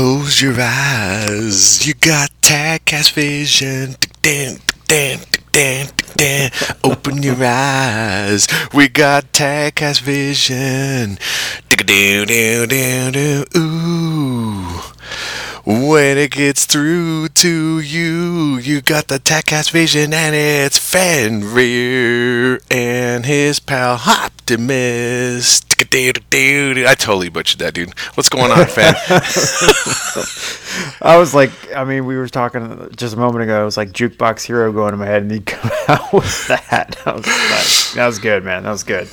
Close your eyes. You got Tagcast vision. Dun, dun, dun, dun. Open your eyes. We got Tagcast vision. Ooh. When it gets through to you, you got the Tagcast vision, and it's Fenrir and his pal Optimus. I totally butchered that, dude. What's going on, Fen? I was like, I mean, we were talking just a moment ago. It was like Jukebox Hero going in my head, and he come out with that. That was, that, that was good, man. That was good.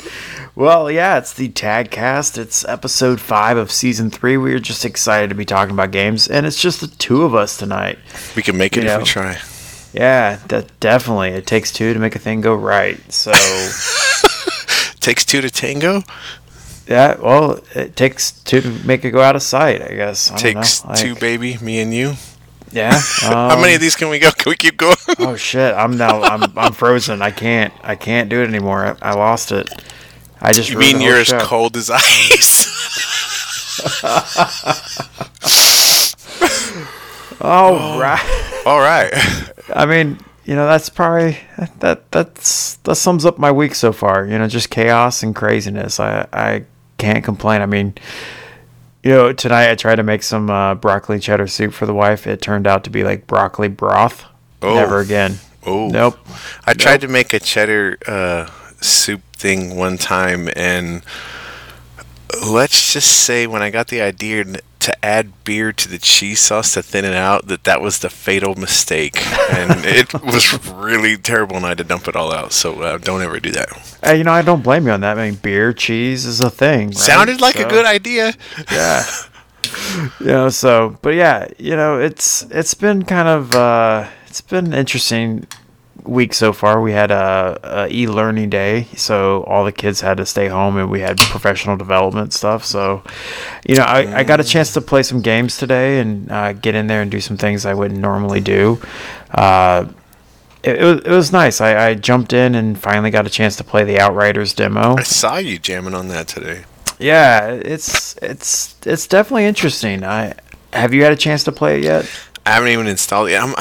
Well, yeah, it's the Tag Cast. It's episode five of season three. We are just excited to be talking about games, and it's just the two of us tonight. We can make it You if know. we try. Yeah, that definitely. It takes two to make a thing go right. So, Takes two to tango. yeah, well, it takes two to make it go out of sight. I guess. I don't Takes know, two, baby. Me and you. Yeah. How many um, of these can we go? Can we keep going? Oh shit! I'm now I'm I'm frozen. I can't I can't do it anymore. I, I lost it. I just you mean you're whole as cold as ice? Oh right. All right. I mean, you know, that's probably that that's that sums up my week so far. You know, just chaos and craziness. I I can't complain. I mean, you know, tonight I tried to make some uh, broccoli cheddar soup for the wife. It turned out to be like broccoli broth. Oh. Never again. Oh. Nope. I tried to make a cheddar uh, soup thing one time, and let's just say when I got the idea to add beer to the cheese sauce to thin it out, that that was the fatal mistake, and it was really terrible, and I had to dump it all out. So uh, don't ever do that. Uh, you know, I don't blame you on that. I mean, beer, cheese is a thing. right? Sounded like a good idea. yeah you know so but yeah you know it's it's been kind of uh it's been interesting week so far we had a, a e-learning day so all the kids had to stay home and we had professional development stuff so you know i, I got a chance to play some games today and uh, get in there and do some things i wouldn't normally do uh it, it, was, it was nice I, I jumped in and finally got a chance to play the outriders demo I saw you jamming on that today. yeah, it's it's it's definitely interesting. I have you had a chance to play it yet? I haven't even installed it. yet. I'm,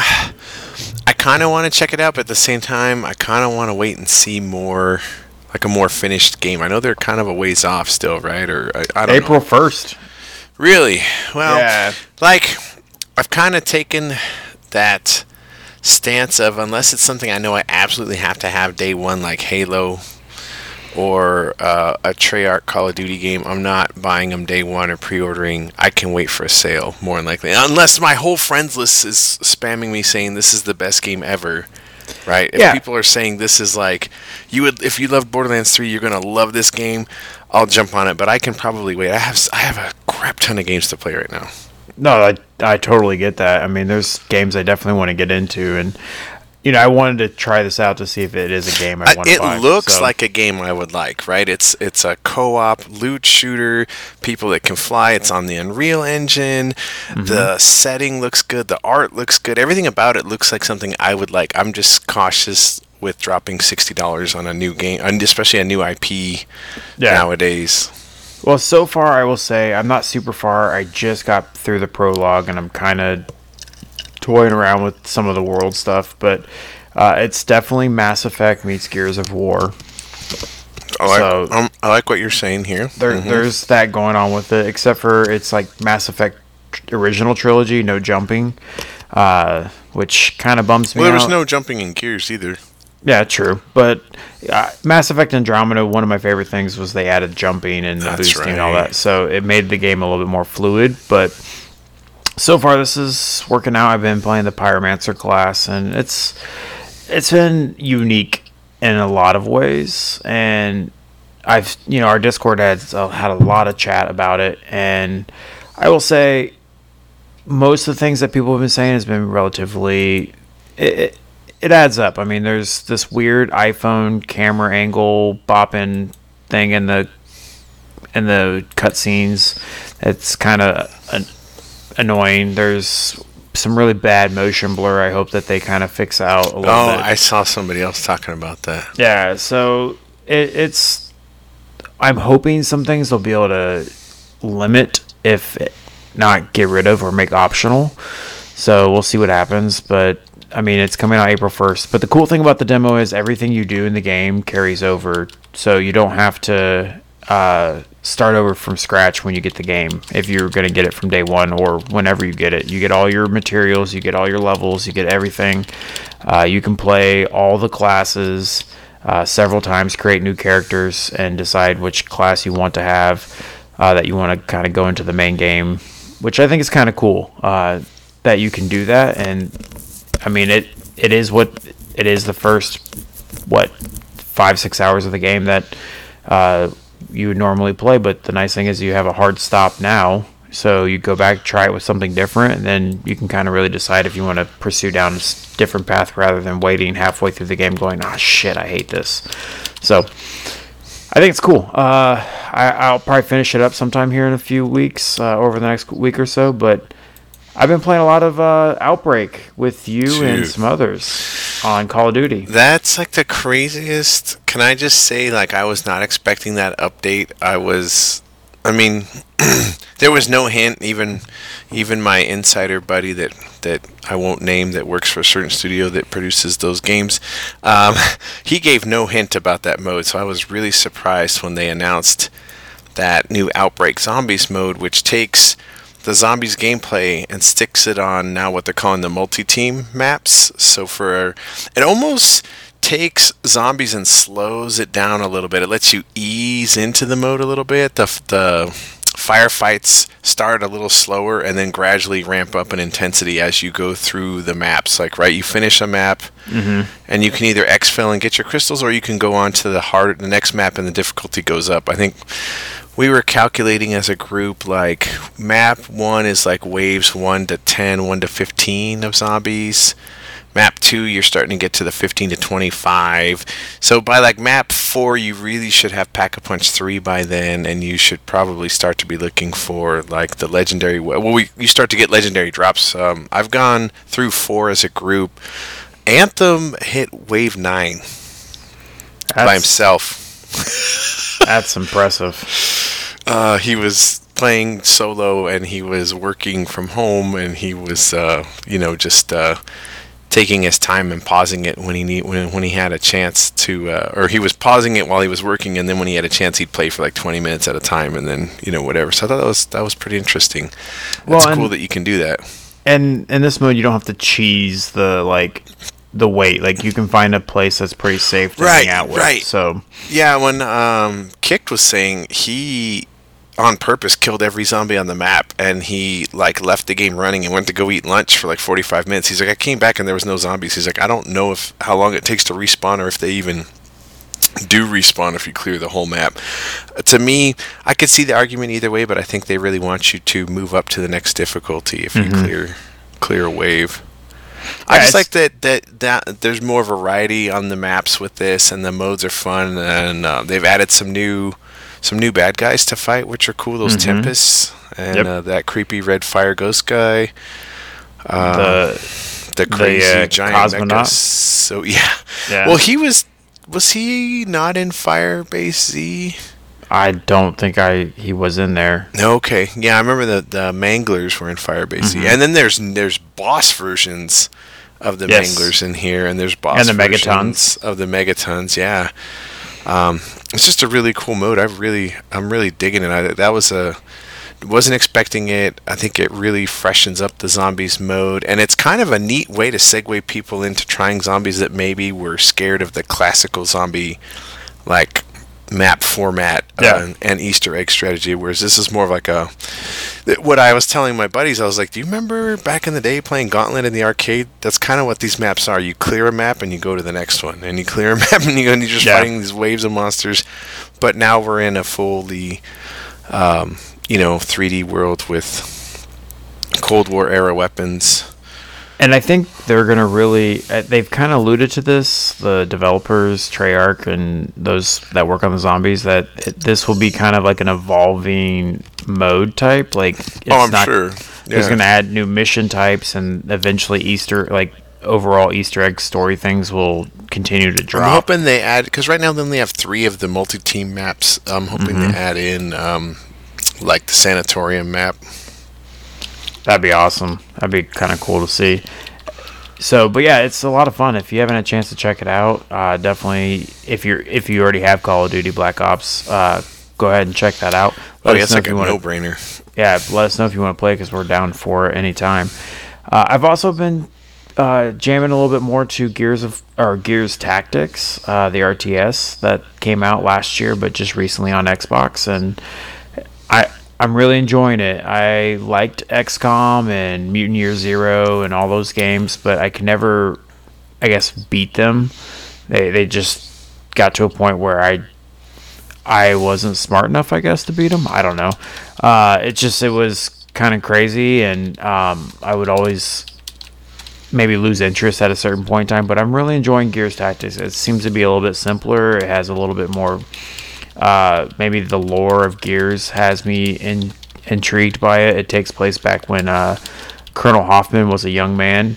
kind of want to check it out, but at the same time, I kind of want to wait and see more, like a more finished game. I know they're kind of a ways off still, right? Or I, I don't April first. Really? Well, Yeah. like I've kind of taken that stance of unless it's something I know I absolutely have to have day one, like Halo or uh, a Treyarch Call of Duty game, I'm not buying them day one or pre-ordering. I can wait for a sale, more than likely, unless my whole friends list is spamming me saying this is the best game ever. Right? If Yeah. people are saying this is like you would, if you love Borderlands 3, you're gonna love this game. I'll jump on it, but I can probably wait. I have I have a crap ton of games to play right now. No, I I totally get that. I mean, there's games I definitely want to get into, and you know, I wanted to try this out to see if it is a game I want to it buy. looks so- like a game I would like, right? It's it's a co-op loot shooter, people that can fly. It's on the Unreal Engine. Mm-hmm. The setting looks good. The art looks good. Everything about it looks like something I would like. I'm just cautious with dropping sixty dollars on a new game, and especially a new IP Yeah. nowadays. Well, so far I will say I'm not super far. I just got through the prologue and I'm kind of toying around with some of the world stuff, but uh, it's definitely Mass Effect meets Gears of War. I like, So- um, I like what you're saying here. There, Mhm. There's that going on with it, except for it's like Mass Effect original trilogy, no jumping, uh, which kind of bums me Well, there was no jumping in Gears either. Yeah, true. But uh, Mass Effect Andromeda, one of my favorite things was they added jumping and That's boosting and all right. that. So it made the game a little bit more fluid. But so far, this is working out. I've been playing the Pyromancer class, and it's it's been unique in a lot of ways. And I've you know our Discord has uh, had a lot of chat about it, and I will say most of the things that people have been saying has been relatively it, it, it adds up. I mean, there's this weird iPhone camera angle bopping thing in the in the cutscenes. It's kind of an, annoying. There's some really bad motion blur. I hope that they kind of fix out a little Oh, bit. I saw somebody else talking about that. Yeah, so it, it's. I'm hoping some things they'll be able to limit if not get rid of or make optional. So we'll see what happens. But I mean, it's coming out April 1st. But the cool thing about the demo is everything you do in the game carries over. So you don't have to uh, start over from scratch when you get the game if you're going to get it from day one or whenever you get it. You get all your materials, you get all your levels, you get everything. Uh, you can play all the classes uh, several times, create new characters, and decide which class you want to have uh, that you want to kind of go into the main game, which I think is kind of cool uh, that you can do that. And I mean, it it is what it is the first what five six hours of the game that uh, you would normally play. But the nice thing is you have a hard stop now, so you go back, try it with something different, and then you can kind of really decide if you want to pursue down a different path rather than waiting halfway through the game going, ah, oh, shit, I hate this. So I think it's cool. Uh, I, will probably finish it up sometime here in a few weeks, uh, over the next week or so, but I've been playing a lot of uh, Outbreak with you Dude. and some others on Call of Duty. That's like the craziest. Can I just say, like, I was not expecting that update. I was, I mean, there was no hint. Even, even my insider buddy that that I won't name that works for a certain studio that produces those games, um, he gave no hint about that mode. So I was really surprised when they announced that new Outbreak Zombies mode, which takes the zombies gameplay and sticks it on now what they're calling the multi-team maps. So for it almost takes zombies and slows it down a little bit. It lets you ease into the mode a little bit. The the firefights start a little slower and then gradually ramp up in intensity as you go through the maps. Like right, you finish a map mm-hmm. and you can either exfil and get your crystals, or you can go on to the hard the next map and the difficulty goes up. I think we were calculating as a group like map one is like waves 1 to 10 1 to 15 of zombies. Map 2 you're starting to get to the 15 to 25 so by like map 4 you really should have pack-a-punch 3 by then and you should probably start to be looking for like the legendary well we, you start to get legendary drops. Um, i've gone through 4 as a group. Anthem hit wave 9 That's... by himself That's impressive. Uh, he was playing solo and he was working from home and he was, uh, you know, just uh, taking his time and pausing it when he need, when when he had a chance to, uh, or he was pausing it while he was working and then when he had a chance he'd play for like 20 minutes at a time and then you know whatever. So I thought that was that was pretty interesting. Well, it's cool that you can do that. And in this mode, you don't have to cheese the like the weight. Like you can find a place that's pretty safe to right, hang out with. Right. So yeah, when um, Kicked was saying he on purpose killed every zombie on the map and he like left the game running and went to go eat lunch for like 45 minutes he's like i came back and there was no zombies he's like i don't know if how long it takes to respawn or if they even do respawn if you clear the whole map to me i could see the argument either way but i think they really want you to move up to the next difficulty if you mm-hmm. clear clear a wave I just like that, that that there's more variety on the maps with this, and the modes are fun, and uh, they've added some new some new bad guys to fight, which are cool. Those mm-hmm. Tempests and yep. uh, that creepy red fire ghost guy. Uh, the the crazy the, uh, giant mecha. So yeah. yeah. Well, he was was he not in Firebase Z? I don't think I he was in there. Okay, yeah, I remember the the Manglers were in Firebase, mm-hmm. and then there's there's boss versions of the yes. Manglers in here, and there's boss and the Megatons of the Megatons. Yeah, um, it's just a really cool mode. I really I'm really digging it. I, that was a wasn't expecting it. I think it really freshens up the zombies mode, and it's kind of a neat way to segue people into trying zombies that maybe were scared of the classical zombie like map format yeah. uh, and Easter egg strategy, whereas this is more of like a. What I was telling my buddies, I was like, "Do you remember back in the day playing Gauntlet in the arcade? That's kind of what these maps are. You clear a map and you go to the next one, and you clear a map and you go and you're just yeah. fighting these waves of monsters. But now we're in a fully, um, you know, 3D world with Cold War era weapons and I think they're gonna really. Uh, they've kind of alluded to this, the developers, Treyarch, and those that work on the zombies. That it, this will be kind of like an evolving mode type. Like, it's oh, I'm not, sure. Yeah. It's gonna add new mission types, and eventually Easter, like overall Easter egg story things, will continue to drop. I'm hoping they add because right now they only have three of the multi-team maps. I'm hoping mm-hmm. they add in um, like the sanatorium map That'd be awesome. That'd be kind of cool to see. So, but yeah, it's a lot of fun. If you haven't had a chance to check it out, uh, definitely. If you're if you already have Call of Duty Black Ops, uh, go ahead and check that out. Oh, yeah, like a no-brainer. yeah, let us know if you want to play because we're down for it anytime. Uh, I've also been uh, jamming a little bit more to Gears of or Gears Tactics, uh, the RTS that came out last year, but just recently on Xbox, and I I'm really enjoying it. I liked XCOM and Mutant Year Zero and all those games, but I could never, I guess, beat them. They they just got to a point where I I wasn't smart enough, I guess, to beat them. I don't know. Uh, it just it was kind of crazy, and um, I would always maybe lose interest at a certain point in time. But I'm really enjoying Gears Tactics. It seems to be a little bit simpler. It has a little bit more. Uh, maybe the lore of Gears has me in, intrigued by it. It takes place back when uh, Colonel Hoffman was a young man.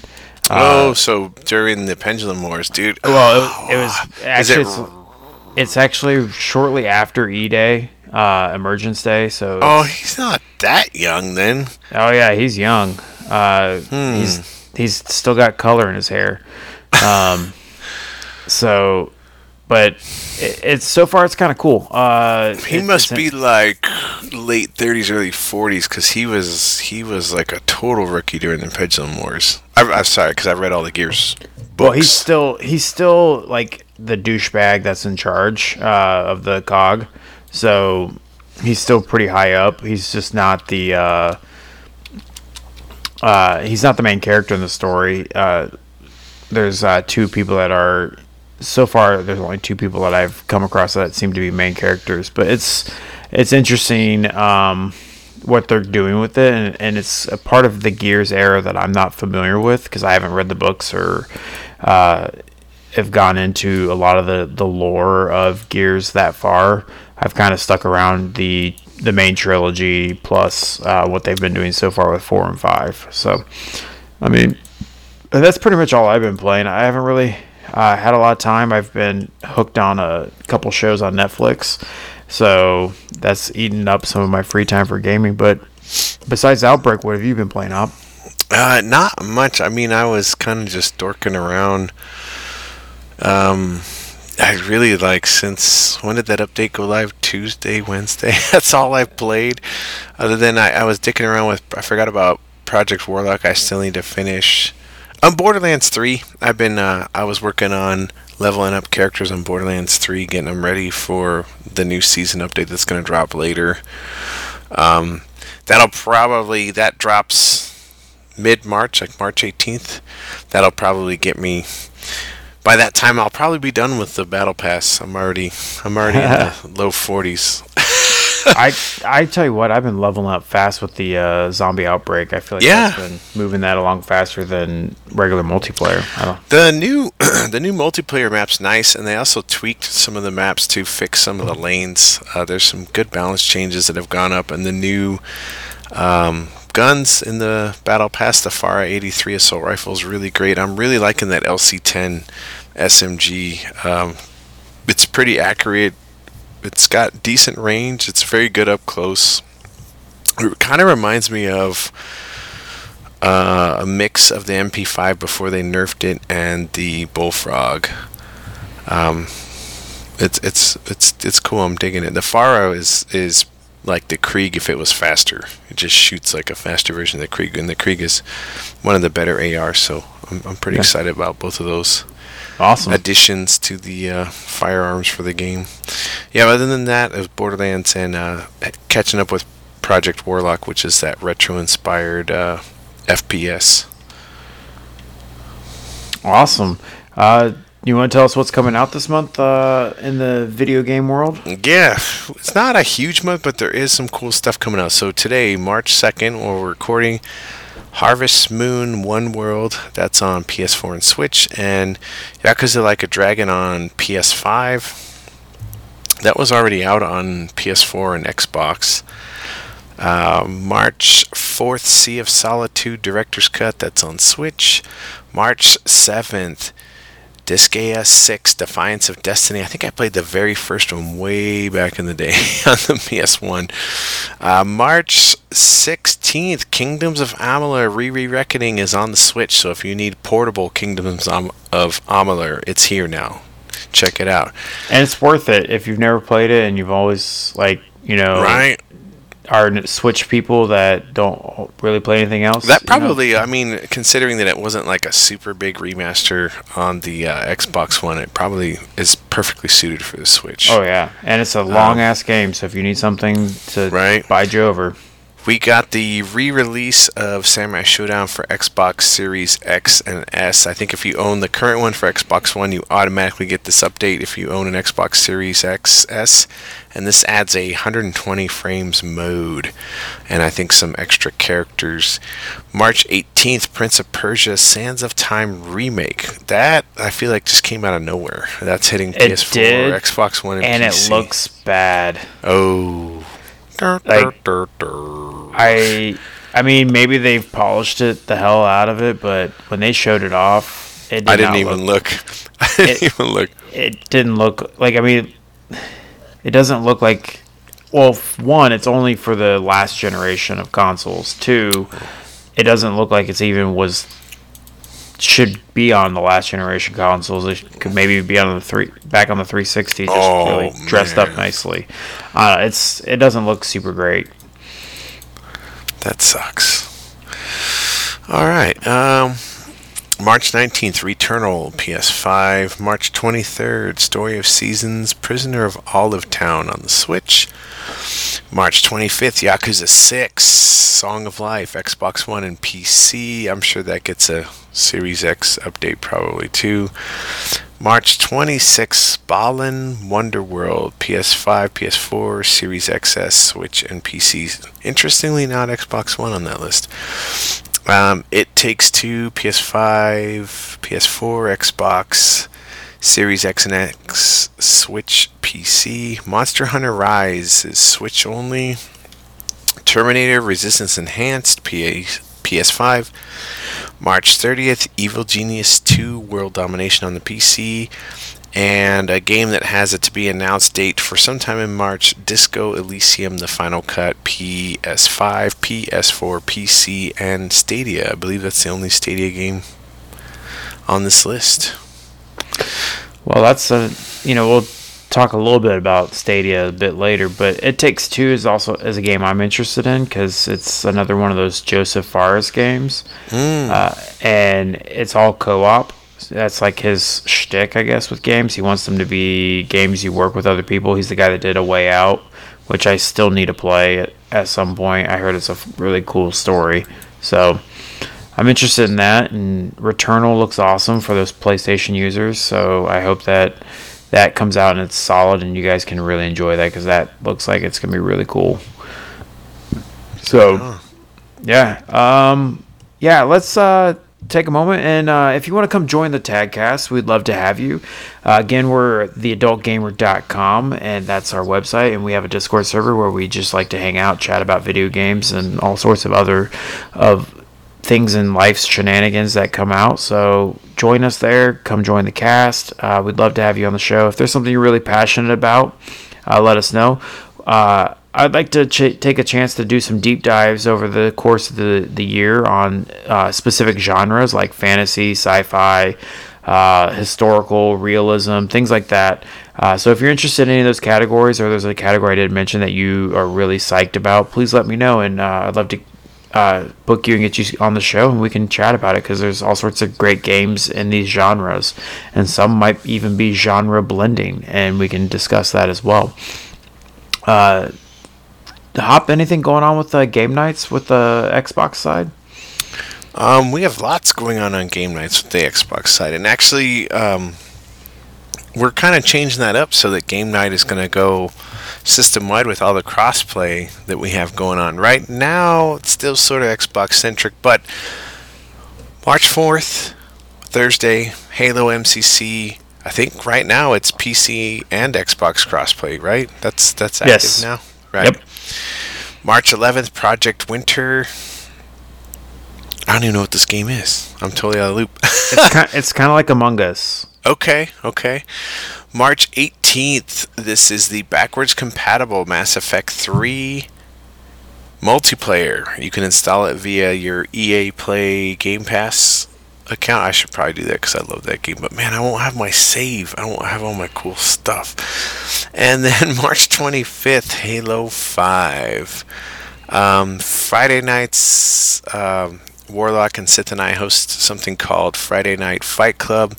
oh, so during the Pendulum Wars, dude. Well, it, it was actually it it's, it's actually shortly after E Day, uh, Emergence Day. So Oh, he's not that young then. Oh yeah, he's young. Uh, Hmm. He's he's still got color in his hair. Um, so, but it, it's so far it's kind of cool. Uh, He it- must be like late 30s, early 40s, because he was he was like a total rookie during the Pendulum Wars. I, I'm sorry, because I read all the Gears books. well, he's still he's still like the douchebag that's in charge uh, of the cog. So he's still pretty high up. He's just not the uh, uh, he's not the main character in the story. Uh, there's uh, two people that are so far. There's only two people that I've come across that seem to be main characters, but it's it's interesting um, what they're doing with it, and, and it's a part of the Gears era that I'm not familiar with because I haven't read the books or uh, have gone into a lot of the the lore of Gears that far. I've kind of stuck around the the main trilogy plus uh, what they've been doing so far with four and five. So, I mean, that's pretty much all I've been playing. I haven't really uh, had a lot of time. I've been hooked on a couple shows on Netflix, so that's eaten up some of my free time for gaming. But besides Outbreak, what have you been playing up? Uh, not much. I mean, I was kind of just dorking around. Um, I really like since when did that update go live? Tuesday, Wednesday. That's all I've played. Other than I, I was dicking around with. I forgot about Project Warlock. I still need to finish. On Borderlands 3, I've been. Uh, I was working on leveling up characters on Borderlands 3, getting them ready for the new season update that's going to drop later. Um, that'll probably that drops mid March, like March 18th. That'll probably get me. By that time, I'll probably be done with the battle pass. I'm already, I'm already in the low 40s. I I tell you what, I've been leveling up fast with the uh, zombie outbreak. I feel like Yeah. been moving that along faster than regular multiplayer. I don't. The new, the new multiplayer map's nice, and they also tweaked some of the maps to fix some of the lanes. Uh, there's some good balance changes that have gone up, and the new um, guns in the battle pass, the FARA 83 assault rifle is really great. I'm really liking that LC10 SMG. Um, it's pretty accurate. It's got decent range. It's very good up close. It kind of reminds me of uh, a mix of the MP5 before they nerfed it and the Bullfrog. Um, it's it's it's it's cool. I'm digging it. The FARA is is like the Krieg if it was faster. It just shoots like a faster version of the Krieg, and the Krieg is one of the better ARs. So I'm I'm pretty Yeah. excited about both of those Awesome. additions to the uh, firearms for the game. Yeah, other than that, it was Borderlands and uh, catching up with Project Warlock, which is that retro-inspired uh, FPS. Awesome. Uh, you want to tell us what's coming out this month uh, in the video game world? Yeah, it's not a huge month, but there is some cool stuff coming out. So today, March 2nd, while we're recording, Harvest Moon One World, that's on PS4 and Switch, and Yakuza Like a Dragon on PS5. That was already out on PS4 and Xbox. Uh, March 4th, Sea of Solitude Director's Cut, that's on Switch. March 7th, Disgaea 6 Defiance of Destiny. I think I played the very first one way back in the day on the PS1. Uh, March 16th, Kingdoms of Amalur Re Reckoning is on the Switch. So if you need portable Kingdoms of Amalur, it's here now. Check it out. And it's worth it if you've never played it and you've always like you know Right? are Switch people that don't really play anything else. That you know? probably, I mean, considering that it wasn't like a super big remaster on the uh, Xbox One, it probably is perfectly suited for the Switch. Oh yeah, and it's a long ass game. So if you need something to Right. bide you over, We got the re-release of Samurai Shodown for Xbox Series X and S. I think if you own the current one for Xbox One, you automatically get this update if you own an Xbox Series X S. And this adds a 120 frames mode and I think some extra characters. March 18th, Prince of Persia Sands of Time remake. That I feel like just came out of nowhere. That's hitting It PS4, did, Xbox One, and, and PC. it looks bad. oh. Like-. I I mean maybe they've polished it the hell out of it, but when they showed it off, it did I didn't even look, look. I didn't It- even look. It didn't look like. I mean, it doesn't look like. Well, one, it's only for the last generation of consoles. Two, it doesn't look like it's even was should be on the last generation consoles. It could maybe be on the three back on the 360, just Oh, really dressed up nicely. Uh, it's it doesn't look super great. That sucks. All right. Um, March 19th, Returnal, PS5. March 23rd, Story of Seasons, Prisoner of Olive Town on the Switch. March 25th, Yakuza 6, Song of Life, Xbox One and PC. I'm sure that gets a Series X update probably too. March 26th, Balan Wonderworld, PS5, PS4, Series XS, Switch, and PC. Interestingly, not Xbox One on that list. Um, it Takes Two, PS5, PS4, Xbox, Series X and X, Switch, PC. Monster Hunter Rise is Switch only. Terminator Resistance Enhanced, PA, PS5. March 30th, Evil Genius 2 World Domination on the PC. And a game that has a to be announced date for sometime in March Disco Elysium The Final Cut PS5, PS4, PC, and Stadia. I believe that's the only Stadia game on this list. Well, that's a you know we'll talk a little bit about Stadia a bit later, but It Takes Two is also is a game I'm interested in because it's another one of those Josef Fares games, uh, and it's all co-op. That's like his shtick, I guess, with games. He wants them to be games you work with other people. He's the guy that did A Way Out, which I still need to play at, at some point. I heard it's a really cool story, so. I'm interested in that, and Returnal looks awesome for those PlayStation users. So I hope that that comes out and it's solid, and you guys can really enjoy that because that looks like it's gonna be really cool. So, yeah, um, yeah, let's uh, take a moment and uh, if you want to come join the Tagcast, we'd love to have you. Uh, again, we're theadultgamer.com, and that's our website, and we have a Discord server where we just like to hang out, chat about video games, and all sorts of other of things in life's shenanigans that come out. So join us there. Come join the cast. Uh, we'd love to have you on the show. If there's something you're really passionate about, uh, let us know. Uh, I'd like to ch- take a chance to do some deep dives over the course of the, the year on uh, specific genres like fantasy, sci fi, uh, historical, realism, things like that. Uh, so if you're interested in any of those categories or there's a category I didn't mention that you are really psyched about, please let me know. And I'd love to uh, book you and get you on the show and we can chat about it because there's all sorts of great games in these genres. And some might even be genre blending and we can discuss that as well. Uh, hop anything going on with the game nights with the xbox side? Um, we have lots going on on game nights with the Xbox side, and actually, um, we're kind of changing that up so that game night is going to go system wide with all the crossplay that we have going on. Right now, it's still sort of Xbox centric, but March 4th, Thursday, Halo MCC. I think right now it's PC and Xbox crossplay, right? That's that's active Yes. now. Right. Yep. March 11th, Project Winter. I don't even know what this game is. I'm totally out of the loop. it's kind, it's kind of like among us okay, okay. March 18th, this is the backwards compatible Mass Effect 3 multiplayer. You can install it via your EA Play Game Pass account. I should probably do that because I love that game. But man, I won't have my save. I won't have all my cool stuff. And then March 25th, Halo 5. Um, Friday nights, um, Warlock and Sith and I host something called Friday Night Fight Club.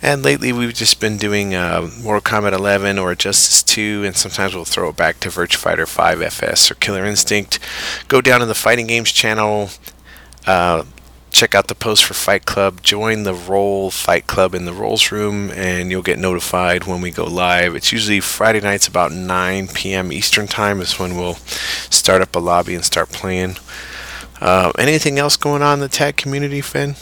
And lately we've just been doing uh, Mortal Kombat 11 or Justice 2, and sometimes we'll throw it back to Virtua Fighter 5 FS or Killer Instinct. Go down to the Fighting Games channel. Uh, check out the post for Fight Club. Join the Role Fight Club in the Roles Room, and you'll get notified when we go live. It's usually Friday nights about 9 p.m. Eastern Time is when we'll start up a lobby and start playing. Uh, anything else going on in the tech community, Fen?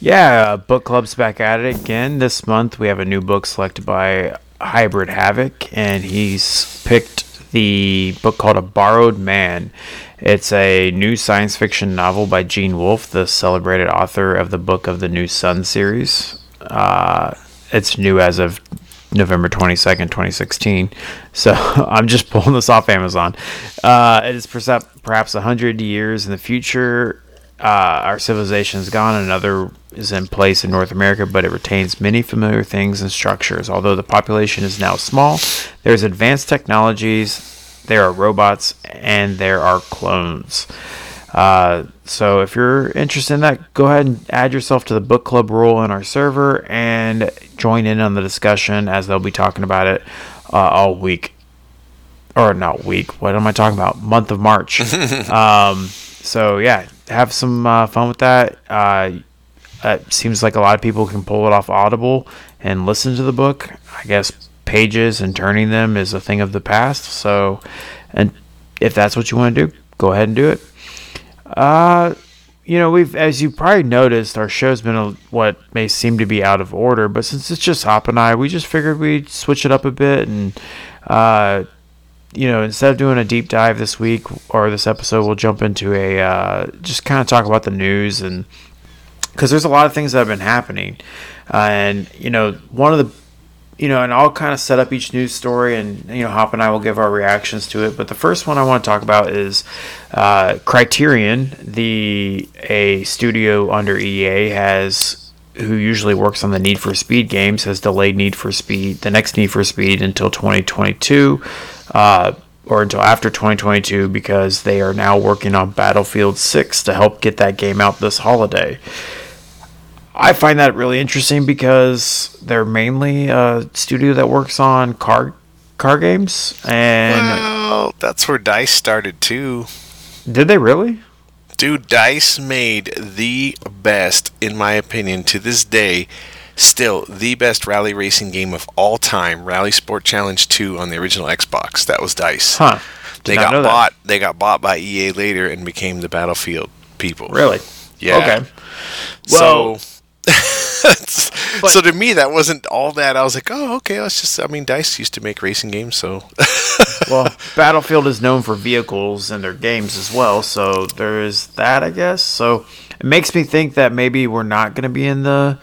Yeah, uh, book club's back at it again. This month we have a new book selected by Hybrid Havoc, and he's picked the book called A Borrowed Man. It's a new science fiction novel by Gene Wolfe, the celebrated author of the Book of the New Sun series. Uh, it's new as of November 22nd, 2016. So I'm just pulling this off Amazon. Uh, it is perhaps 100 years in the future. Uh, our civilization is gone, another is in place in North America, but it retains many familiar things and structures. Although the population is now small, there's advanced technologies, there are robots, and there are clones. Uh, so if you're interested in that, go ahead and add yourself to the book club rule in our server and join in on the discussion as they'll be talking about it uh, all week. Or not week. What am I talking about? Month of March. um, so yeah, have some uh, fun with that. Uh, it seems like a lot of people can pull it off Audible and listen to the book. I guess pages and turning them is a thing of the past. So, and if that's what you want to do, go ahead and do it. Uh, you know, we've, as you probably noticed, our show's been a, what may seem to be out of order, but since it's just Hop and I, we just figured we'd switch it up a bit and, uh, you know, instead of doing a deep dive this week or this episode, we'll jump into a, uh, just kind of talk about the news and, because there's a lot of things that have been happening. Uh, and, you know, one of the you know, and I'll kind of set up each news story, and you know, Hop and I will give our reactions to it. But the first one I want to talk about is uh, Criterion, the a studio under EA has who usually works on the Need for Speed games has delayed Need for Speed, the next Need for Speed, until 2022. Uh, or until after 2022 because they are now working on Battlefield 6 to help get that game out this holiday. I find that really interesting because they're mainly a studio that works on car car games and well, that's where Dice started too. Did they really? Dude, Dice made the best, in my opinion, to this day, still the best rally racing game of all time, RalliSport Challenge 2 on the original Xbox. That was Dice. Huh. Did they got bought that. they got bought by EA later and became the Battlefield people. Really? Yeah. Okay. Well, so so to me, that wasn't all that. I was like, oh, okay. Let's just. I mean, Dice used to make racing games, so. well, Battlefield is known for vehicles and their games as well, so there is that, I guess. So it makes me think that maybe we're not going to be in the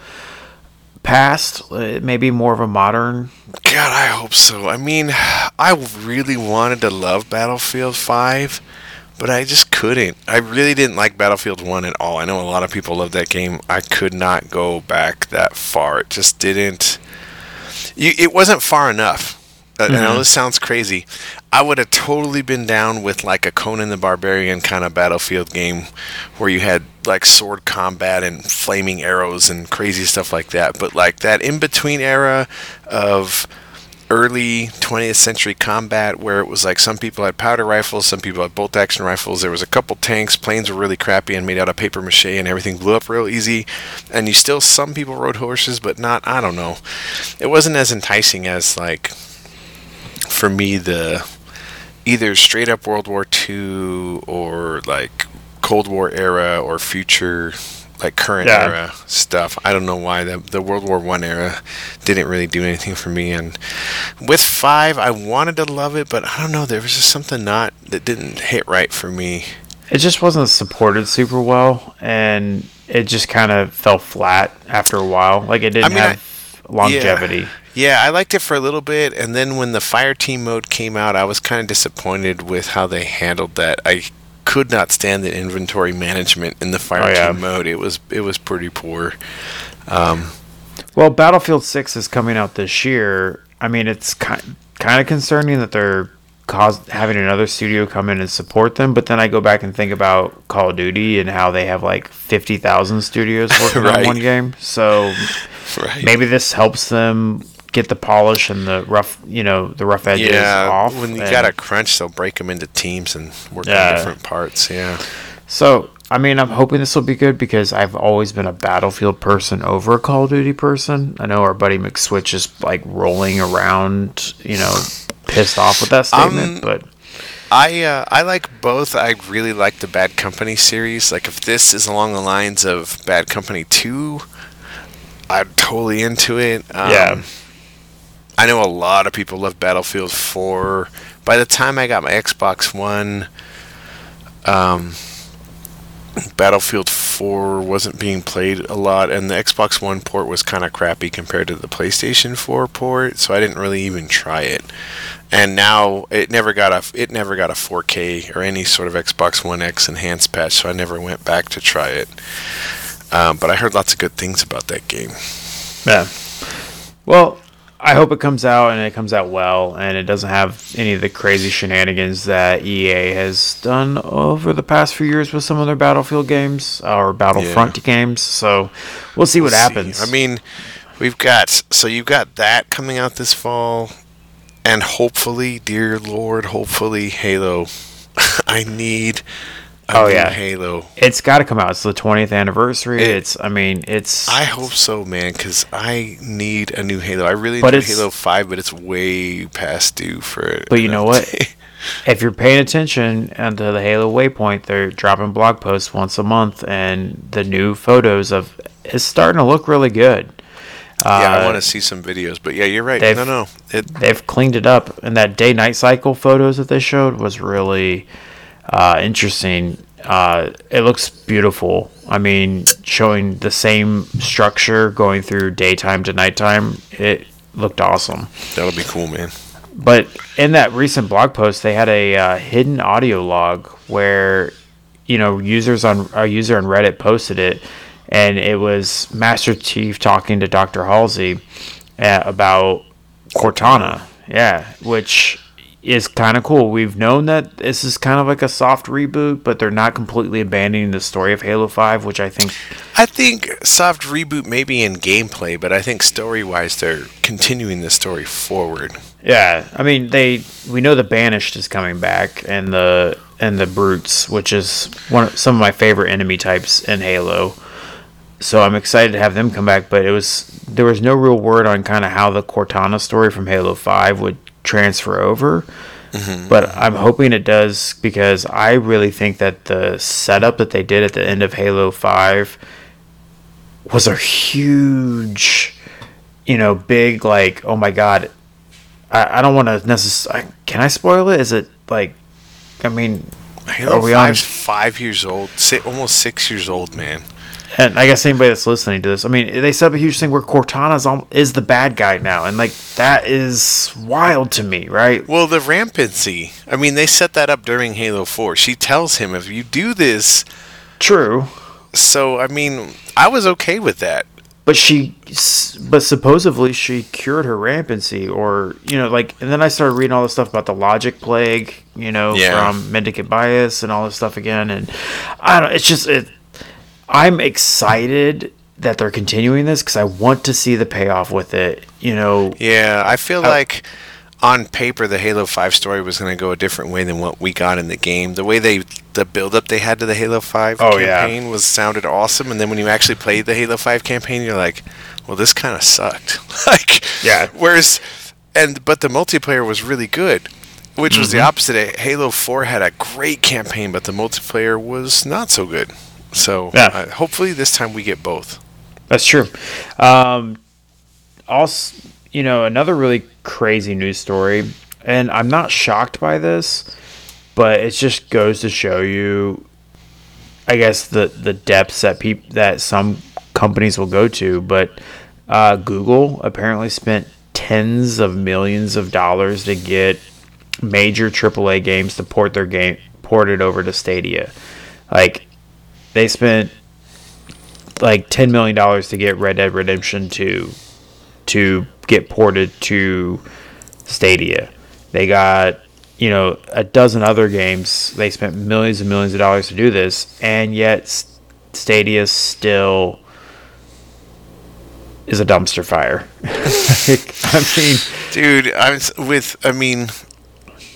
past. It may be more of a modern. God, I hope so. I mean, I really wanted to love Battlefield Five but I just couldn't. I really didn't like Battlefield 1 at all. I know a lot of people love that game. I could not go back that far. It just didn't. You, it wasn't far enough. Mm-hmm. I know mm-hmm. this sounds crazy. I would have totally been down with like a Conan the Barbarian kind of Battlefield game where you had like sword combat and flaming arrows and crazy stuff like that. But like that in between era of early 20th century combat where it was like some people had powder rifles, some people had bolt action rifles. There was a couple tanks. Planes were really crappy and made out of paper mache, and everything blew up real easy. And you still some people rode horses, but not. I don't know. It wasn't as enticing as like for me the either straight up World War II or like Cold War era or future like current yeah. era stuff. I don't know why the the World War One era didn't really do anything for me. And with five, I wanted to love it, but I don't know. There was just something not that didn't hit right for me. It just wasn't supported super well, and it just kind of fell flat after a while. Like it didn't I mean, have I, longevity. Yeah. Yeah, I liked it for a little bit, and then when the fire team mode came out, I was kind of disappointed with how they handled that. I could not stand the inventory management in the fire Oh, yeah. team mode. It was it was pretty poor. Um, Well, Battlefield 6 is coming out this year. I mean, it's kind kind of concerning that they're cause having another studio come in and support them, but then I go back and think about Call of Duty and how they have like 50,000 studios working on one game. So right. maybe this helps them get the polish and the rough, you know, the rough edges yeah, off. when you got a crunch, they'll break them into teams and work Yeah. on different parts. Yeah, So, I mean, I'm hoping this will be good because I've always been a Battlefield person over a Call of Duty person. I know our buddy McSwitch is like rolling around, you know, pissed off with that statement, Um, but I uh, I like both. I really like the Bad Company series. Like if this is along the lines of Bad Company Two, I'm totally into it. Um, Yeah. I know a lot of people love Battlefield 4. By the time I got my Xbox One, um, Battlefield 4 wasn't being played a lot, and the Xbox One port was kind of crappy compared to the PlayStation 4 port, so I didn't really even try it. And now it never got a it never got a 4K or any sort of Xbox One X enhanced patch, so I never went back to try it. Um, but I heard lots of good things about that game. yeah. Well, I hope it comes out and it comes out well and it doesn't have any of the crazy shenanigans that EA has done over the past few years with some of their Battlefield games or Battlefront games. So we'll see what see. happens. I mean, we've got so you've got that coming out this fall, and hopefully, dear Lord, hopefully Halo. I need Oh, new yeah. Halo. it's got to come out. It's the 20th anniversary. It- it's, I mean, it's. I hope so, man, because I need a new Halo. I really need Halo Five, but it's way past due for it. But you know what? if you're paying attention and to the Halo Waypoint, they're dropping blog posts once a month, and the new photos of it's starting to look really good. yeah, I Uh, want to see some videos. But yeah, you're right. No, no, it, They've cleaned it up, and that day night cycle photos that they showed was really uh, interesting. Uh, it looks beautiful. I mean, showing the same structure going through daytime to nighttime, it looked awesome. that'll be cool, man. But in that recent blog post, they had a uh, hidden audio log where you know users on a user on Reddit posted it, and it was Master Chief talking to Doctor Halsey uh, about Cortana. Yeah, which is kind of cool. We've known that this is kind of like a soft reboot, but they're not completely abandoning the story of Halo Five, which I think I think soft reboot maybe in gameplay, but I think story wise they're continuing the story forward. Yeah, I mean they we know the banished is coming back and the and the brutes, which is one of, some of my favorite enemy types in Halo. So I'm excited to have them come back, but it was there was no real word on kind of how the Cortana story from Halo 5 would transfer over. Mm-hmm. But I'm hoping it does because I really think that the setup that they did at the end of Halo 5 was a huge you know, big like, oh my god, I, I don't want to necessarily. Can I spoil it? Is it like, I mean, Halo Are we on- five years old, almost six years old, man. And I guess anybody that's listening to this, I mean, they set up a huge thing where Cortana is the bad guy now, and like that is wild to me, right? Well, the rampancy. I mean, they set that up during Halo 4. She tells him, if you do this. True, So, I mean, I was okay with that. but she, but supposedly she cured her rampancy, or you know, like, and then I started reading all this stuff about the logic plague, you know, Yeah. from mendicant bias and all this stuff again, and I don't. It's just it. I'm excited that they're continuing this because I want to see the payoff with it. You know, Yeah, I feel Uh, like on paper the Halo 5 story was going to go a different way than what we got in the game. The way they the build up they had to the Halo 5 Oh, yeah. campaign was sounded awesome and then when you actually played the Halo 5 campaign you're like, well this kind of sucked. like Yeah. Whereas and but the multiplayer was really good. Which was the Mm-hmm. opposite. Halo 4 had a great campaign, but the multiplayer was not so good. So Yeah. uh, hopefully this time we get both. That's true. Um, also, you know, another really crazy news story, and I'm not shocked by this, but it just goes to show you, I guess the the depths that peop- that some companies will go to. But uh, Google apparently spent tens of millions of dollars to get major AAA games to port their game ported over to Stadia. Like they spent like ten million dollars to get Red Dead Redemption 2 to get ported to Stadia. They got you know a dozen other games. They spent millions and millions of dollars to do this, and yet Stadia still is a dumpster fire. I mean, dude, I'm with. I mean,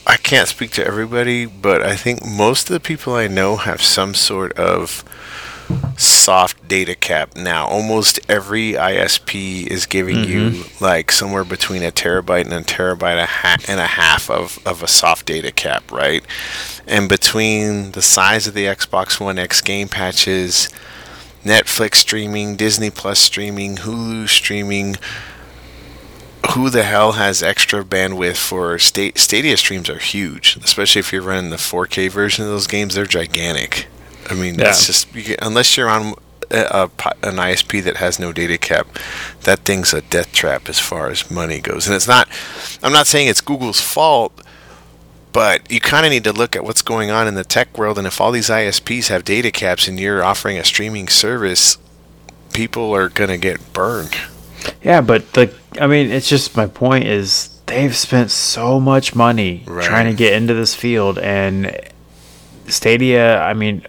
I can't speak to everybody, but I think most of the people I know have some sort of soft data cap now. Almost every ISP is giving mm-hmm. you like somewhere between a terabyte and a terabyte and a half of, of a soft data cap, right? And between the size of the Xbox One X game patches, Netflix streaming, Disney Plus streaming, Hulu streaming, who the hell has extra bandwidth for Stadia streams are huge, especially if you're running the 4K version of those games. They're gigantic. I mean, yeah. it's just you unless you're on uh, a, a, an ISP that has no data cap, that thing's a death trap as far as money goes. And it's not. I'm not saying it's Google's fault, but you kind of need to look at what's going on in the tech world. And if all these ISPs have data caps and you're offering a streaming service, people are gonna get burned. Yeah, but the I mean, it's just my point is they've spent so much money right. trying to get into this field and Stadia, I mean,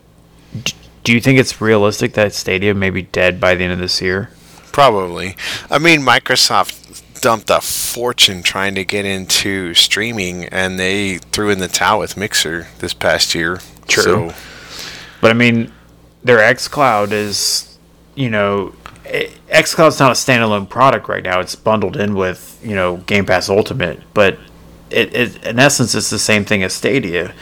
do you think it's realistic that Stadia may be dead by the end of this year? Probably. I mean, Microsoft dumped a fortune trying to get into streaming, and they threw in the towel with Mixer this past year. True. So. But I mean, their xCloud is, you know, xCloud's not a standalone product right now. It's bundled in with, you know, Game Pass Ultimate, but it, it, in essence it's the same thing as Stadia,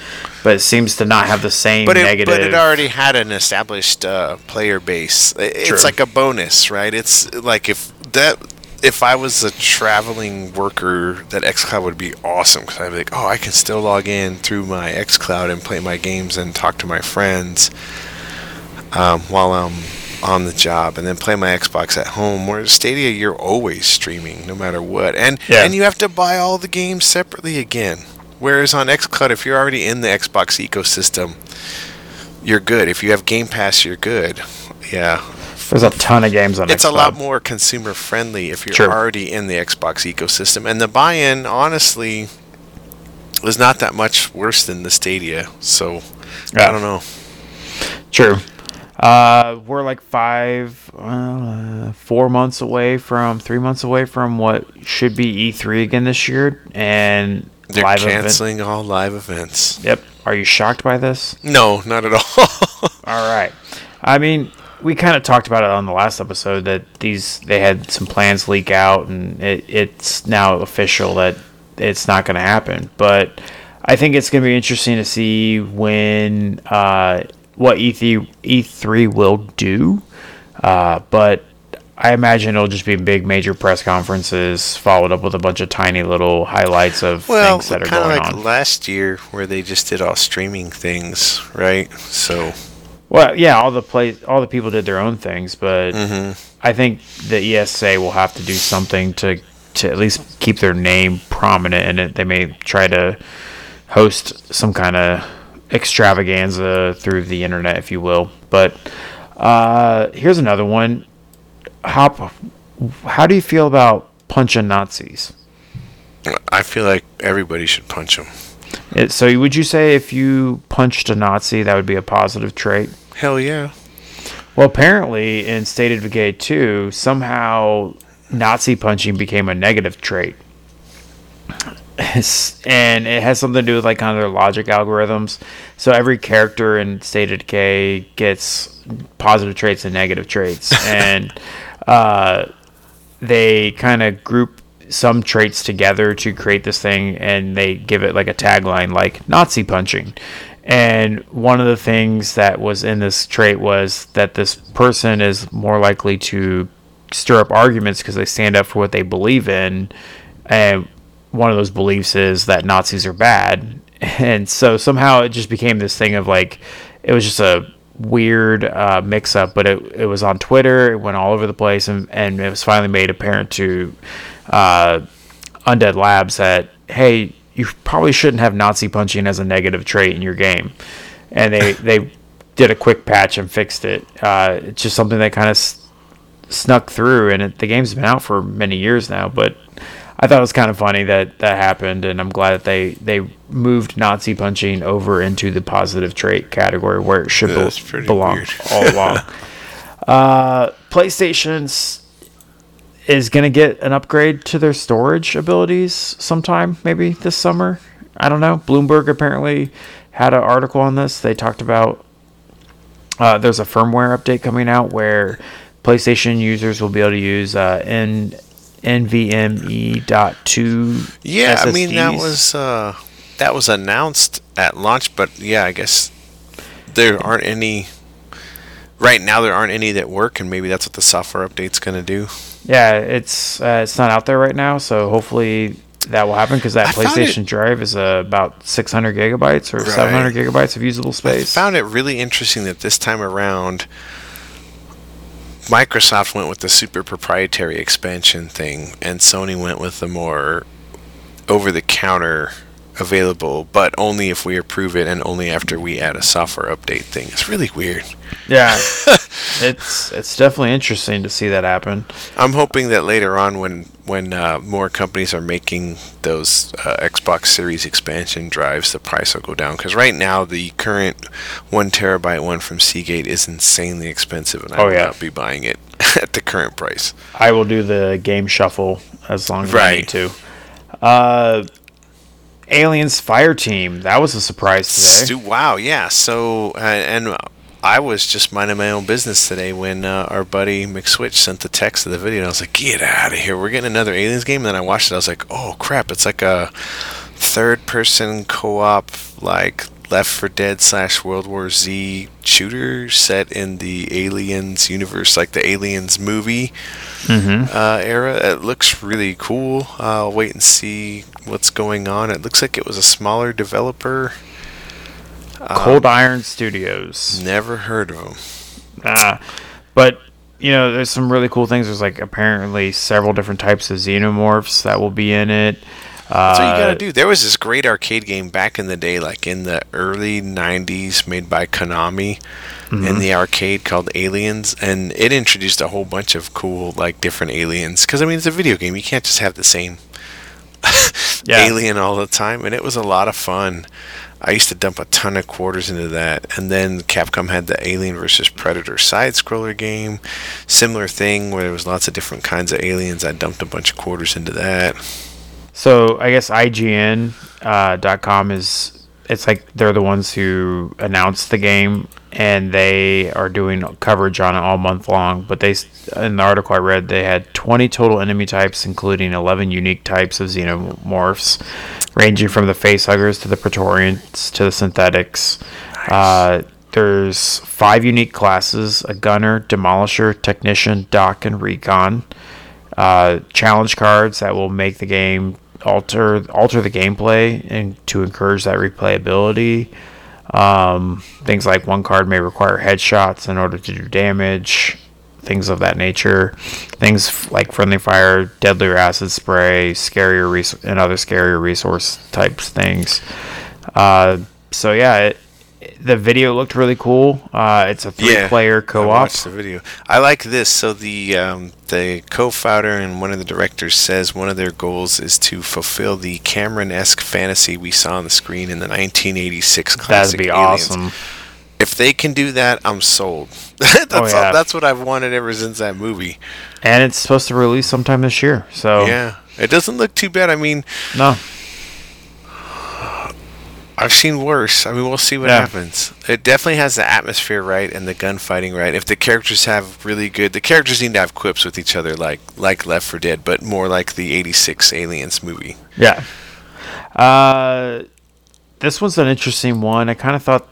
but it seems to not have the same but it, negative. But it already had an established uh, player base. It's True. like a bonus, right? It's like if that if I was a traveling worker, that XCloud would be awesome because I'd be like, oh, I can still log in through my XCloud and play my games and talk to my friends um, while I'm on the job and then play my Xbox at home. Whereas Stadia, you're always streaming no matter what, and yeah. and you have to buy all the games separately again. Whereas on XCloud, if you're already in the Xbox ecosystem, you're good. If you have Game Pass, you're good. Yeah. There's a ton of games on It's a lot more consumer friendly if you're True. already in the Xbox ecosystem. And the buy in, honestly, is not that much worse than the Stadia. So, yeah. I don't know. True. Uh, we're like five, uh, four months away from, three months away from what should be E3 again this year, and they're live canceling event. all live events. Yep. Are you shocked by this? No, not at all. all right. I mean, we kind of talked about it on the last episode that these they had some plans leak out, and it, it's now official that it's not going to happen. But I think it's going to be interesting to see when uh, what E3 E3 will do. Uh, but I imagine it'll just be big major press conferences followed up with a bunch of tiny little highlights of well, things that are going like on. last year where they just did all streaming things, right? So well, yeah, all the play all the people did their own things, but mm-hmm. I think the ESA will have to do something to to at least keep their name prominent in it. They may try to host some kind of extravaganza through the internet, if you will. But uh, here's another one. How, how do you feel about punching Nazis? I feel like everybody should punch them. It, so, would you say if you punched a Nazi, that would be a positive trait? Hell yeah. Well, apparently in State of Decay 2, somehow Nazi punching became a negative trait and it has something to do with like kind of their logic algorithms. So every character in State of Decay gets positive traits and negative traits, and uh, they kind of group some traits together to create this thing, and they give it like a tagline like Nazi punching. And one of the things that was in this trait was that this person is more likely to stir up arguments because they stand up for what they believe in and one of those beliefs is that Nazis are bad, and so somehow it just became this thing of like it was just a weird uh, mix up, but it, it was on Twitter, it went all over the place, and, and it was finally made apparent to uh, Undead Labs that hey, you probably shouldn't have Nazi punching as a negative trait in your game, and they they did a quick patch and fixed it. Uh, it's just something that kind of s- snuck through, and it, the game's been out for many years now. But I thought it was kind of funny that that happened, and I'm glad that they they moved Nazi punching over into the positive trait category where it should pretty belong all along. uh, PlayStation's is going to get an upgrade to their storage abilities sometime, maybe this summer. I don't know. Bloomberg apparently had an article on this. They talked about uh, there's a firmware update coming out where PlayStation users will be able to use uh, N- NVMe.2. Yeah, I mean that was uh, that was announced at launch, but yeah, I guess there aren't any right now. There aren't any that work, and maybe that's what the software update's going to do. Yeah, it's uh, it's not out there right now, so hopefully that will happen because that I PlayStation it- Drive is uh, about 600 gigabytes or Right. 700 gigabytes of usable space. I space. found it really interesting that this time around, Microsoft went with the super proprietary expansion thing, and Sony went with the more over-the-counter available, but only if we approve it and only after we add a software update thing. It's really weird. Yeah, it's it's definitely interesting to see that happen. I'm hoping that later on, when when uh, more companies are making those uh, Xbox Series expansion drives, the price will go down. Because right now, the current one terabyte one from Seagate is insanely expensive, and I Oh, will yeah. not be buying it at the current price. I will do the game shuffle as long as I need to. Uh, Aliens Fire Team that was a surprise today. Wow, yeah. So, uh, and I was just minding my own business today when uh, our buddy McSwitch sent the text of the video, and I was like, "Get out of here! We're getting another Aliens game." And then I watched it. I was like, "Oh crap! It's like a third-person co-op, like Left 4 Dead slash World War Z shooter set in the Aliens universe, like the Aliens movie." uh, era. It looks really cool. Uh, I'll wait and see what's going on. It looks like it was a smaller developer. Cold Iron Studios. Never heard of them. Uh, but you know, there's some really cool things. There's like apparently several different types of xenomorphs that will be in it. Uh, That's what you gotta do. There was this great arcade game back in the day, like in the early '90s, made by Konami in the arcade called Aliens, and it introduced a whole bunch of cool, like different aliens. Because I mean, it's a video game; you can't just have the same Yeah. alien all the time, and it was a lot of fun. I used to dump a ton of quarters into that, and then Capcom had the Alien versus Predator side scroller game, similar thing where there was lots of different kinds of aliens. I dumped a bunch of quarters into that. So I guess IGN uh, dot com is it's like they're the ones who announced the game and they are doing coverage on it all month long. But they in the article I read they had 20 total enemy types, including 11 unique types of xenomorphs, ranging from the facehuggers to the Praetorians to the synthetics. Uh, there's five unique classes: a gunner, demolisher, technician, doc, and recon uh, challenge cards that will make the game alter alter the gameplay and to encourage that replayability. Um, things like one card may require headshots in order to do damage, things of that nature. Things like friendly fire, deadlier acid spray, scarier res- and other scarier resource types things. Uh, so yeah, it, the video looked really cool. Uh, it's a three-player I co-op. watched the video. I like this. So the um, the co-founder and one of the directors says one of their goals is to fulfill the Cameron-esque fantasy we saw on the screen in the 1986 classic. That'd be Aliens. awesome. If they can do that, I'm sold. that's Oh, yeah. all, that's what I've wanted ever since that movie. And it's supposed to release sometime this year. So Yeah, it doesn't look too bad. I mean, no, I've seen worse. I mean, we'll see what Yeah. happens. It definitely has the atmosphere right and the gunfighting right. If the characters have really good, the characters need to have quips with each other, like like Left 4 Dead, but more like the '86 Aliens movie. yeah. Uh, this one's an interesting one. I kind of thought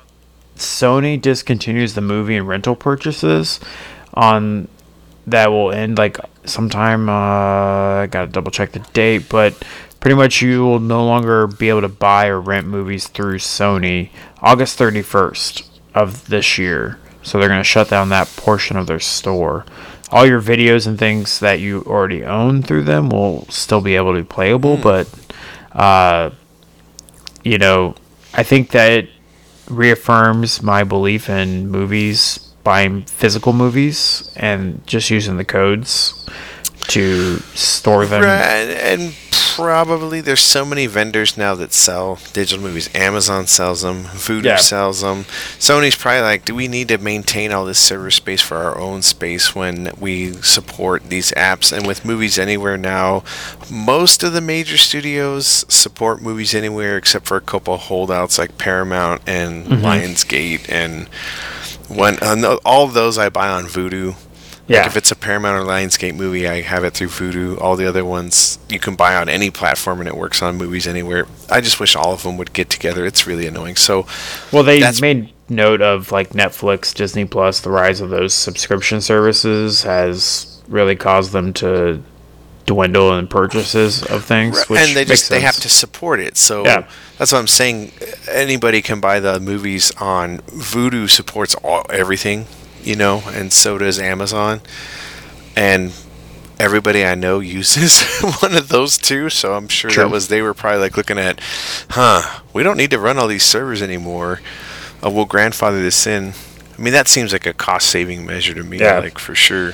Sony discontinues the movie and rental purchases on that will end like sometime. Uh, I gotta double check the date, but pretty much you will no longer be able to buy or rent movies through Sony August 31st of this year. So they're gonna shut down that portion of their store. All your videos and things that you already own through them will still be able to be playable, but uh, you know, I think that it reaffirms my belief in movies buying physical movies and just using the codes to store them. Right, and probably there's so many vendors now that sell digital movies. Amazon sells them, Vudu Yeah. sells them. Sony's probably like, do we need to maintain all this server space for our own space when we support these apps? And with Movies Anywhere now, most of the major studios support Movies Anywhere except for a couple holdouts like Paramount and Lionsgate and when uh, no, all of those I buy on Vudu. Yeah. Like if it's a Paramount or Lionsgate movie, I have it through Vudu. All the other ones you can buy on any platform, and it works on movies anywhere. I just wish all of them would get together. It's really annoying. So, Well, they made note of like Netflix, Disney Plus, the rise of those subscription services has really caused them to dwindle in purchases of things. Which and they just they have to support it. So Yeah. that's what I'm saying. Anybody can buy the movies on Vudu. Supports all everything, you know, and so does Amazon. And everybody I know uses one of those too. So I'm sure True. that was they were probably like looking at, huh? We don't need to run all these servers anymore. Uh, we'll grandfather this in. I mean, that seems like a cost saving measure to me, Yeah. like for sure.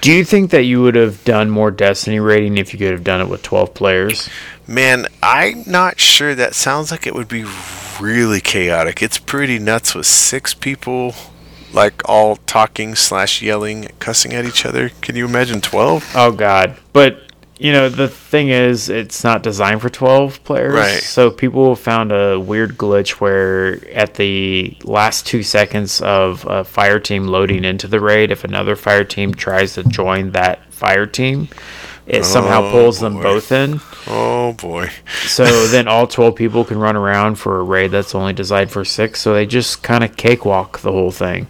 Do you think that you would have done more Destiny raiding if you could have done it with 12 players? Man, I'm not sure. That sounds like it would be really chaotic. It's pretty nuts with six people, like all talking slash yelling, cussing at each other. Can you imagine twelve? Oh god. But you know, the thing is it's not designed for 12 players. Right. So people found a weird glitch where at the last 2 seconds of a fire team loading into the raid if another fire team tries to join that fire team, it somehow Oh, pulls them both in. Oh boy! So then all 12 people can run around for a raid that's only designed for 6. So they just kind of cakewalk the whole thing.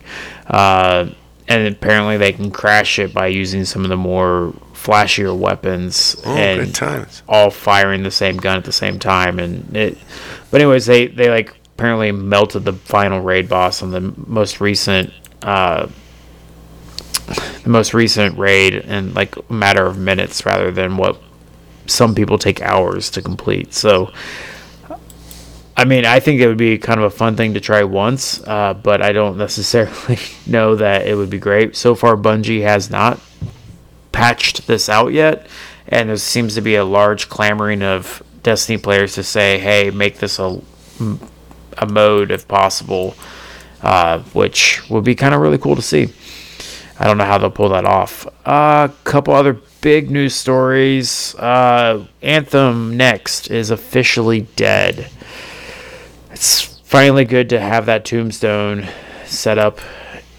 Uh, and apparently they can crash it by using some of the more flashier weapons Oh, and good times. all firing the same gun at the same time and it but anyways they they like apparently melted the final raid boss on the most recent uh the most recent raid in like a matter of minutes rather than what some people take hours to complete so I mean, I think it would be kind of a fun thing to try once, uh, but I don't necessarily know that it would be great. So far, Bungie has not patched this out yet, and there seems to be a large clamoring of Destiny players to say, "Hey, make this a a mode if possible," uh, which would be kind of really cool to see. I don't know how they'll pull that off. A uh, couple other big news stories. Uh, Anthem Next is officially dead. It's finally good to have that tombstone set up,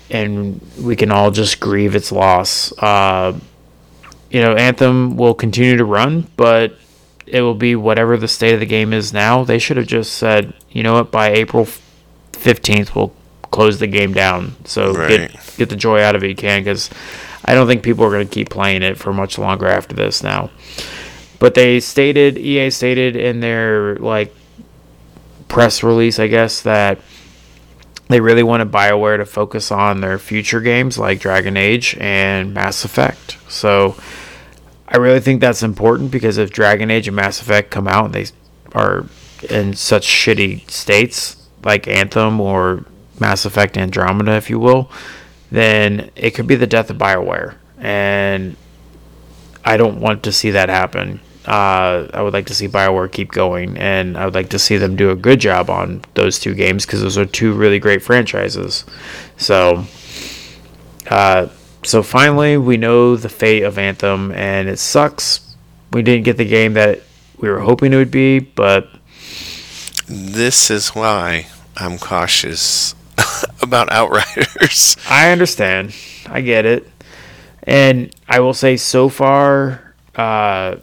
and we can all just grieve its loss. Uh, you know, Anthem will continue to run, but it will be whatever the state of the game is now. They should have just said, you know what, by April 15th, we'll close the game down. So Right. get, get the joy out of it you can, because I don't think people are going to keep playing it for much longer after this now. But they stated, EA stated in their, like, press release, I guess, that they really wanted BioWare to focus on their future games like Dragon Age and Mass Effect. So I really think that's important because if Dragon Age and Mass Effect come out and they are in such shitty states like Anthem or Mass Effect Andromeda, if you will, then it could be the death of BioWare. And I don't want to see that happen. Uh, I would like to see Bioware keep going, and I would like to see them do a good job on those two games because those are two really great franchises. So, uh, so finally, we know the fate of Anthem, and it sucks. We didn't get the game that we were hoping it would be, but This is why I'm cautious about Outriders. I understand. I get it. And I will say, so far, uh,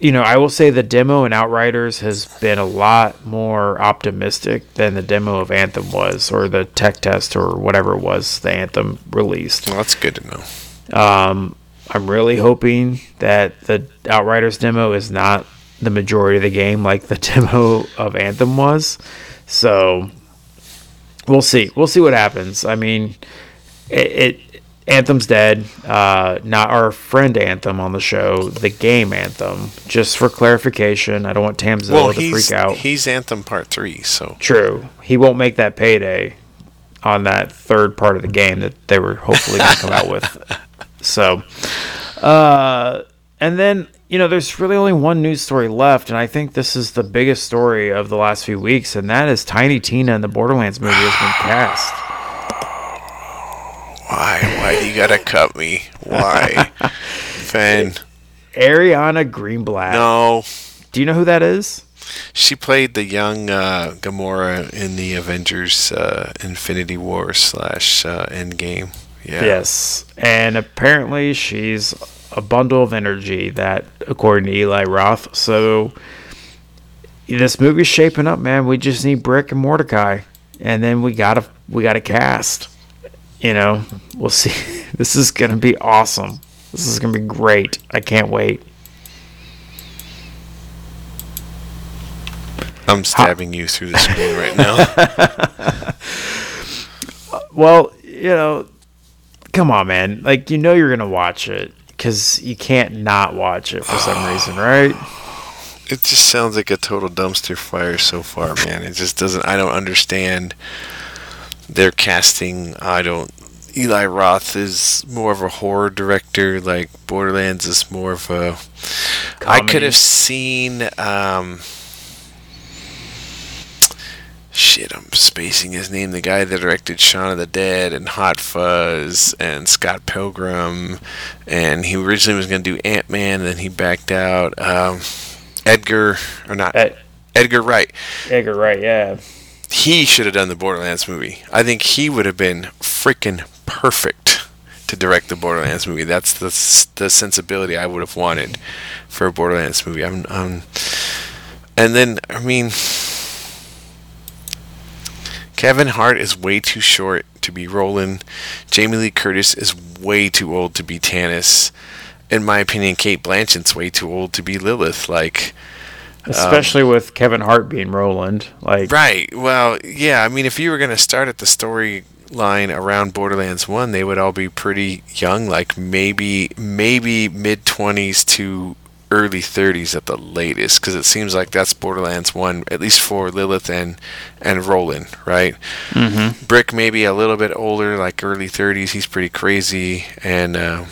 you know, I will say the demo in Outriders has been a lot more optimistic than the demo of Anthem was, or the tech test, or whatever it was the Anthem released. Well, that's good to know. Um, I'm really hoping that the Outriders demo is not the majority of the game like the demo of Anthem was. So we'll see. We'll see what happens. I mean, it, it Anthem's dead. Uh, not our friend Anthem on the show, the game Anthem. Just for clarification, I don't want Tamzilla Well, to freak out. he's Anthem Part Three, so True. He won't make that payday on that third part of the game that they were hopefully going to come out with. So, uh, and then, you know, there's really only one news story left, and I think this is the biggest story of the last few weeks, and that is Tiny Tina in the Borderlands movie has been cast. why why do you gotta cut me? Why, Fen? Ariana Greenblatt. No, Do you know who that is? she played the young uh, Gamora in the Avengers uh, Infinity War slash uh, Endgame. Yeah. Yes. And apparently she's a bundle of energy that according to Eli Roth. So this movie's shaping up, man. We just need Brick and Mordecai. And then we gotta we gotta cast. You know, we'll see. This is gonna be awesome. This is gonna be great. I can't wait. I'm stabbing you through the screen right now. Well, you know, come on, man. Like you know you're gonna watch it because you can't not watch it for some reason, right? It just sounds like a total dumpster fire so far, man. It just doesn't. I don't understand their casting. I don't. Eli Roth is more of a horror director. Like Borderlands is more of a. I could have seen. Um, shit, I'm spacing his name. The guy that directed Shaun of the Dead and Hot Fuzz and Scott Pilgrim, and he originally was going to do Ant Man, and then he backed out. Um, Edgar or not Ed- Edgar Wright. Edgar Wright, yeah. He should have done the Borderlands movie. I think he would have been freaking perfect to direct the Borderlands movie. That's the the sensibility I would have wanted for a Borderlands movie. I'm, um, and then I mean, Kevin Hart is way too short to be Roland. Jamie Lee Curtis is way too old to be Tannis. In my opinion, Cate Blanchett's way too old to be Lilith. Like. Um, Especially with Kevin Hart being Roland. Like Right. Well, yeah. I mean, if you were going to start at the storyline around Borderlands One, they would all be pretty young, like maybe maybe mid twenties to early thirties at the latest, because it seems like that's Borderlands One, at least for Lilith and and Roland, right? Mm-hmm. Brick maybe a little bit older, like early thirties. He's pretty crazy, and. Uh,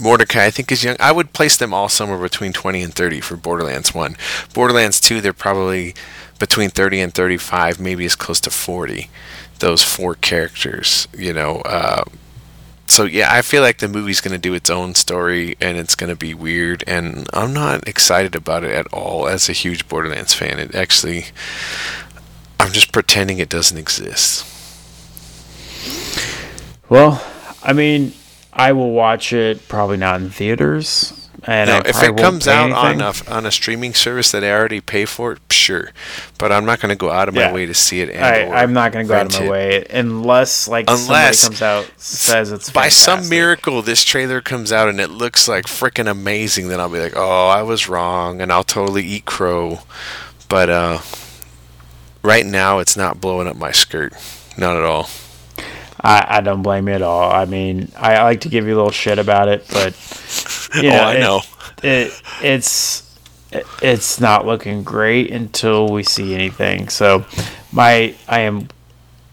Mordecai, I think, is young. I would place them all somewhere between 20 and 30 for Borderlands 1. Borderlands 2, they're probably between 30 and 35, maybe as close to 40. Those four characters, you know. Uh, so, yeah, I feel like the movie's going to do its own story and it's going to be weird. And I'm not excited about it at all as a huge Borderlands fan. It actually, I'm just pretending it doesn't exist. Well, I mean, I will watch it probably not in theaters. And No, if it comes out on a, on a streaming service that I already pay for, sure. But I'm not going to go out of my Yeah. way to see it. And I, I'm not going to go out of my it. way unless like Unless- somebody comes out says it's By some miracle, this trailer comes out and it looks like freaking amazing. Then I'll be like, oh, I was wrong, and I'll totally eat crow. But uh, right now, it's not blowing up my skirt. Not at all. I, I don't blame you at all. I mean, I like to give you a little shit about it, but you Oh, I it- know. It, it's it's not looking great until we see anything. So, my I am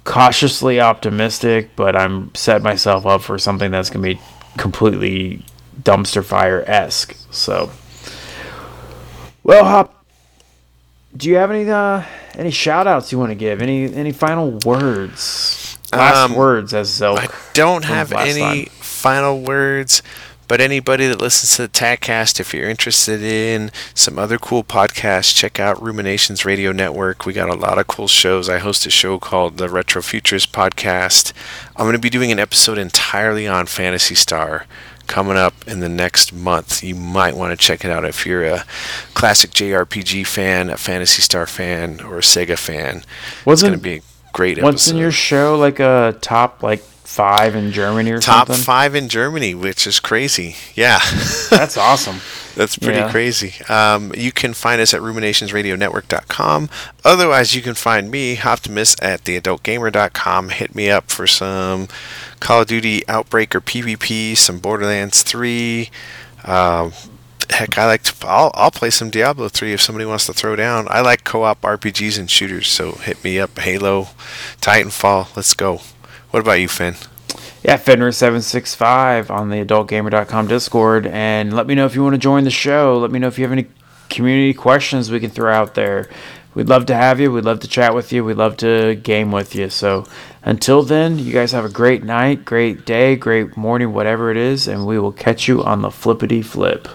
cautiously optimistic, but I'm set myself up for something that's gonna be completely dumpster fire esque. So, well, Hop, do you have any uh, any shout outs you want to give? Any any final words? Last Um, words as Zelk. I don't have any time. final words, but anybody that listens to the TagCast, if you're interested in some other cool podcasts, check out Ruminations Radio Network. We got a lot of cool shows. I host a show called the Retro Futures Podcast. I'm going to be doing an episode entirely on Phantasy Star coming up in the next month. You might want to check it out if you're a classic JRPG fan, a Phantasy Star fan, or a Sega fan. It's Wasn't- going to be great What's episode. in your show? Like a top like five in Germany or Top something? five in Germany, which is crazy. Yeah. That's awesome. That's pretty Yeah. crazy. Um, you can find us at ruminationsradionetwork.com. Otherwise, you can find me, Optimus, at theadultgamer.com. Hit me up for some Call of Duty Outbreak or PvP, some Borderlands 3. Um, heck, I like to. I'll, I'll play some Diablo 3 if somebody wants to throw down. I like co op RPGs and shooters, so hit me up. Halo, Titanfall, let's go. What about you, Fen? Yeah, Fenrir765 on the adultgamer.com Discord. And let me know if you want to join the show. Let me know if you have any community questions we can throw out there. We'd love to have you. We'd love to chat with you. We'd love to game with you. So until then, you guys have a great night, great day, great morning, whatever it is. And we will catch you on the flippity flip.